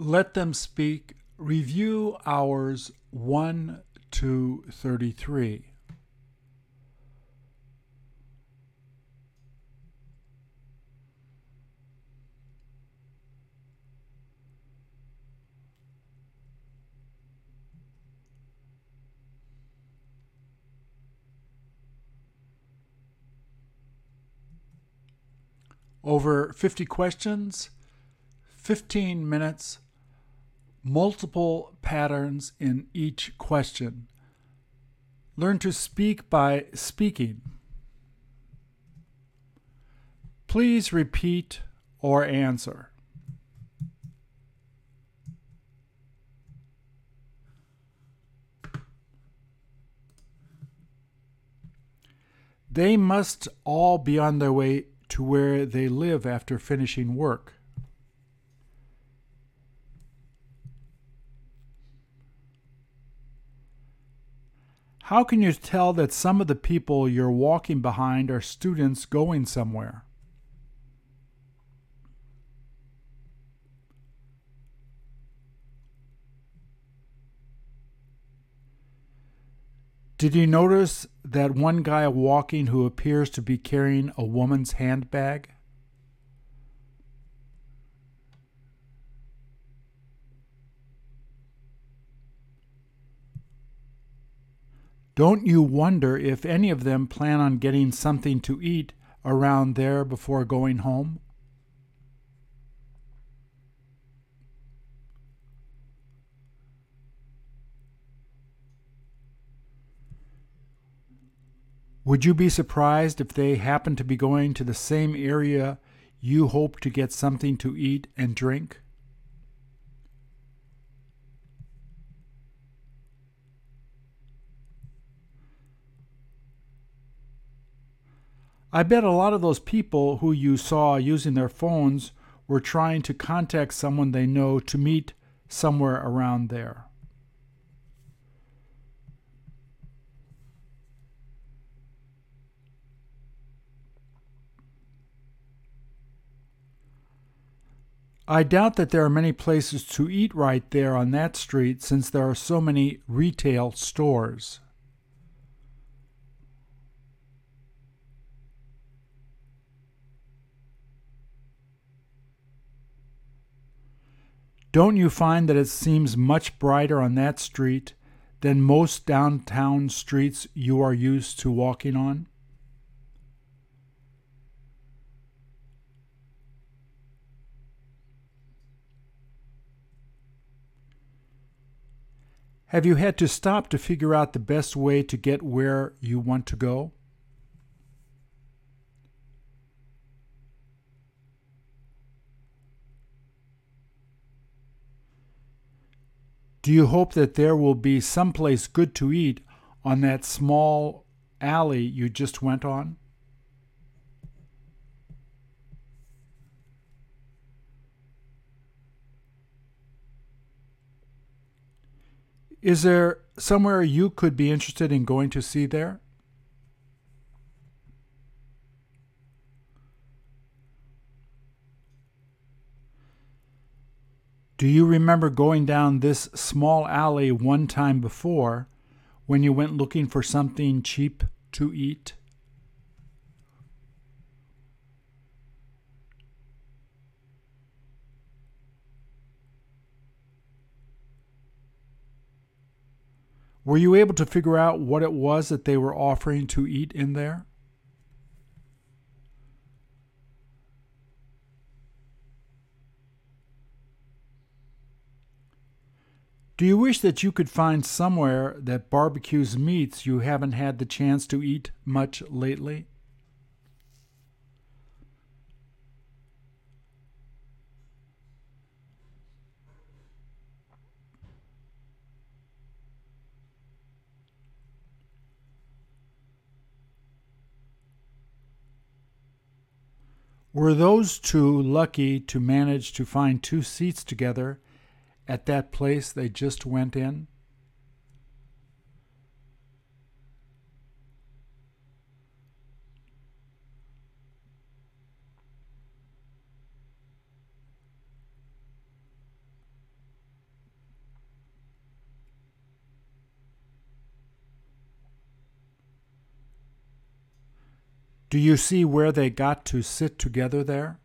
Let them speak. Review hours 1 to 33. Over 50 questions, 15 minutes, multiple patterns in each question. Learn to speak by speaking. Please repeat or answer. They must all be on their way to where they live after finishing work. How can you tell that some of the people you're walking behind are students going somewhere? Did you notice that one guy walking who appears to be carrying a woman's handbag? Don't you wonder if any of them plan on getting something to eat around there before going home? Would you be surprised if they happen to be going to the same area you hope to get something to eat and drink? I bet a lot of those people who you saw using their phones were trying to contact someone they know to meet somewhere around there. I doubt that there are many places to eat right there on that street since there are so many retail stores. Don't you find that it seems much brighter on that street than most downtown streets you are used to walking on? Have you had to stop to figure out the best way to get where you want to go? Do you hope that there will be some place good to eat on that small alley you just went on? Is there somewhere you could be interested in going to see there? Do you remember going down this small alley one time before when you went looking for something cheap to eat? Were you able to figure out what it was that they were offering to eat in there? Do you wish that you could find somewhere that barbecues meats you haven't had the chance to eat much lately? Were those two lucky to manage to find two seats together at that place they just went in? Do you see where they got to sit together there?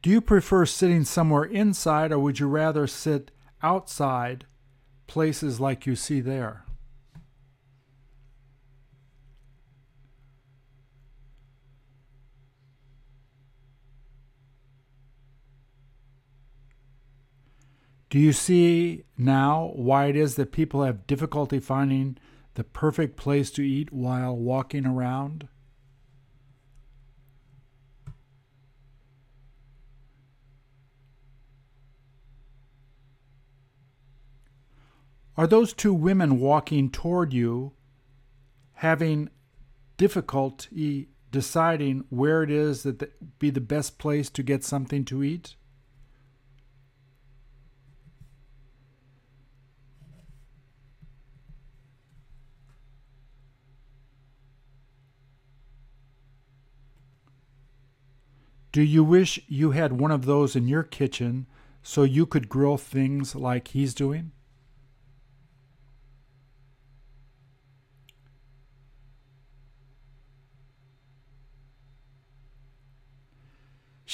Do you prefer sitting somewhere inside or would you rather sit outside, places like you see there? Do you see now why it is that people have difficulty finding the perfect place to eat while walking around? Are those two women walking toward you having difficulty deciding where it is that be the best place to get something to eat? Do you wish you had one of those in your kitchen so you could grill things like he's doing?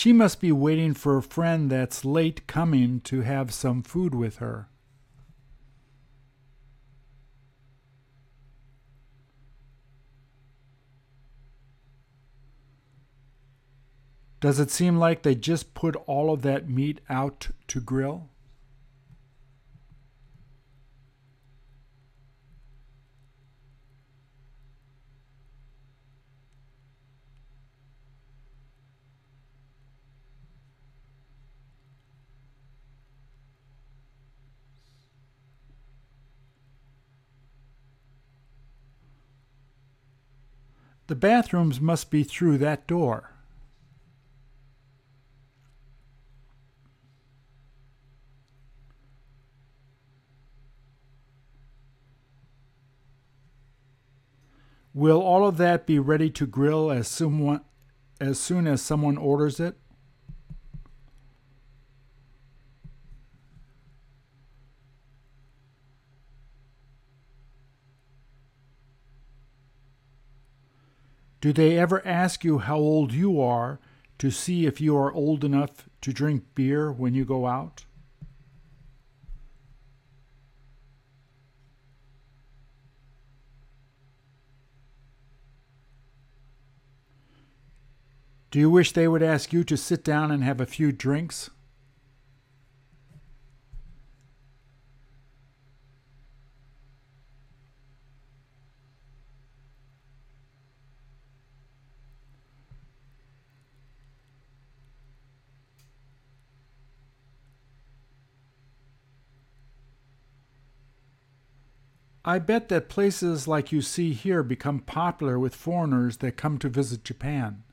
She must be waiting for a friend that's late coming to have some food with her. Does it seem like they just put all of that meat out to grill? The bathrooms must be through that door. Will all of that be ready to grill as someone as soon as someone orders it? Do they ever ask you how old you are to see if you are old enough to drink beer when you go out? Do you wish they would ask you to sit down and have a few drinks? I bet that places like you see here become popular with foreigners that come to visit Japan.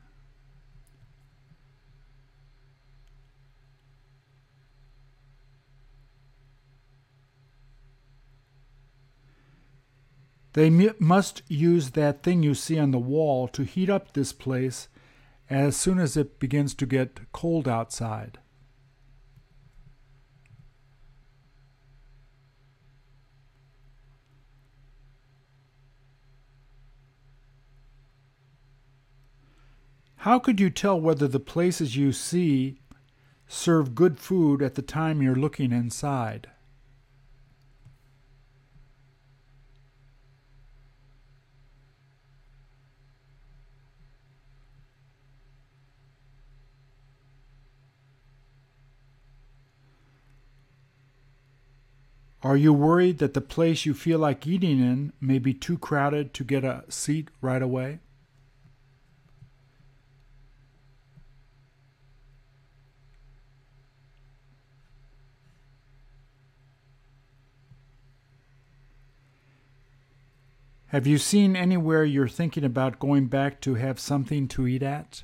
They must use that thing you see on the wall to heat up this place as soon as it begins to get cold outside. How could you tell whether the places you see serve good food at the time you're looking inside? Are you worried that the place you feel like eating in may be too crowded to get a seat right away? Have you seen anywhere you're thinking about going back to have something to eat at?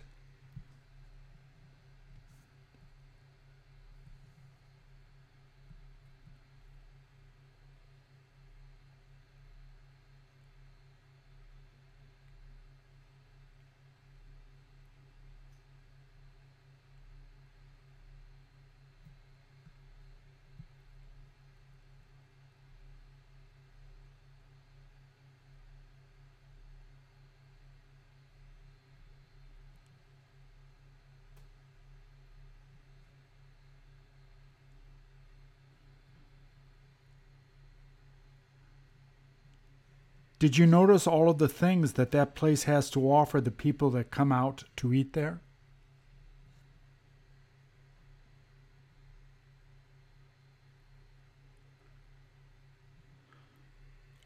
Did you notice all of the things that that place has to offer the people that come out to eat there?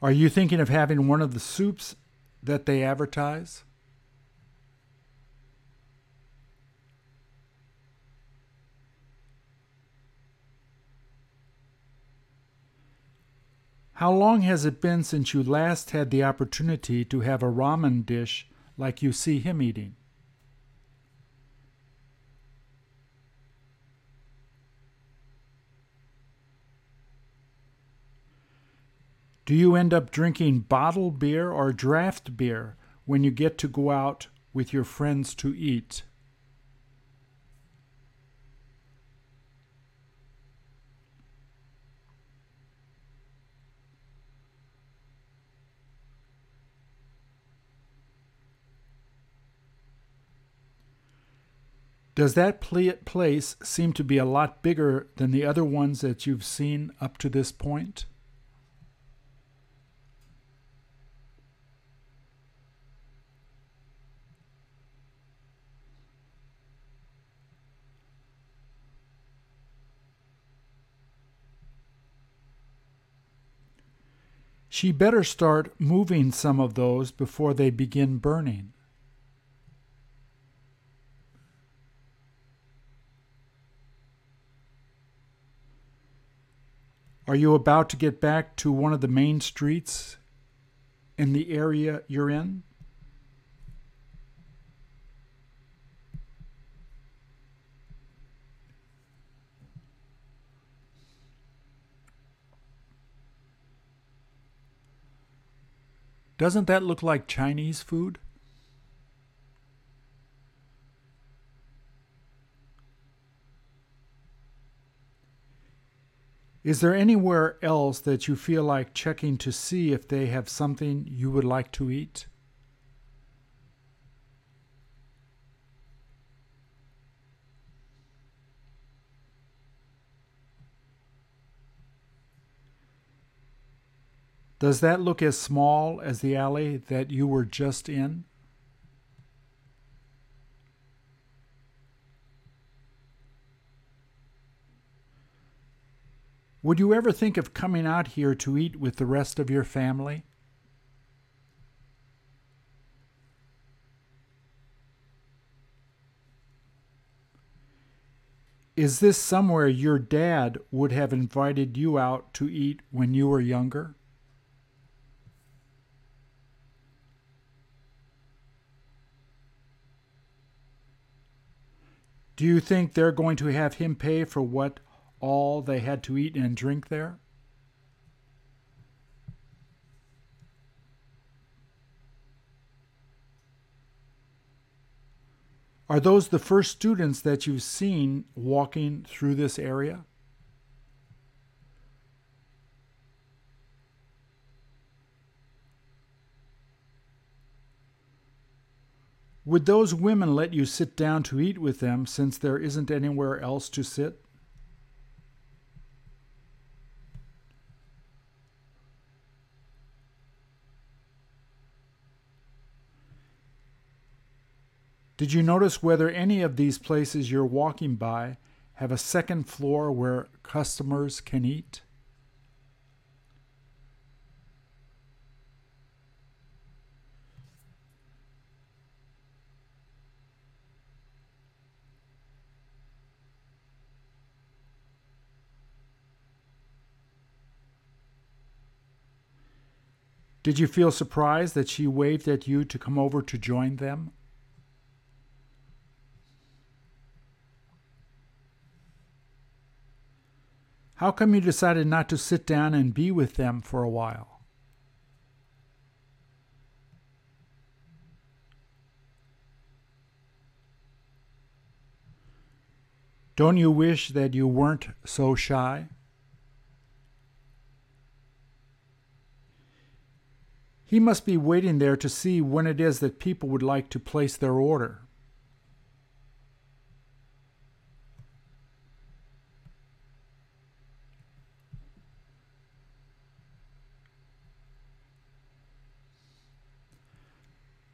Are you thinking of having one of the soups that they advertise? How long has it been since you last had the opportunity to have a ramen dish like you see him eating? Do you end up drinking bottled beer or draft beer when you get to go out with your friends to eat? Does that place seem to be a lot bigger than the other ones that you've seen up to this point? She better start moving some of those before they begin burning. Are you about to get back to one of the main streets in the area you're in? Doesn't that look like Chinese food? Is there anywhere else that you feel like checking to see if they have something you would like to eat? Does that look as small as the alley that you were just in? Would you ever think of coming out here to eat with the rest of your family? Is this somewhere your dad would have invited you out to eat when you were younger? Do you think they're going to have him pay for what all they had to eat and drink there? Are those the first students that you've seen walking through this area? Would those women let you sit down to eat with them since there isn't anywhere else to sit? Did you notice whether any of these places you're walking by have a second floor where customers can eat? Did you feel surprised that she waved at you to come over to join them? How come you decided not to sit down and be with them for a while? Don't you wish that you weren't so shy? He must be waiting there to see when it is that people would like to place their order.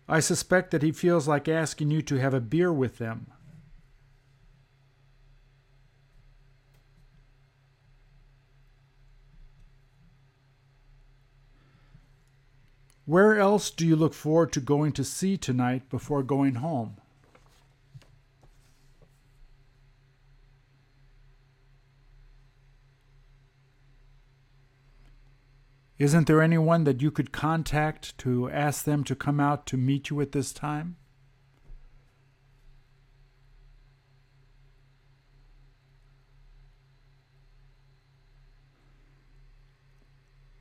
I suspect that he feels like asking you to have a beer with them. Where else do you look forward to going to see tonight before going home? Isn't there anyone that you could contact to ask them to come out to meet you at this time?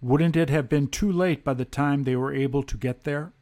Wouldn't it have been too late by the time they were able to get there?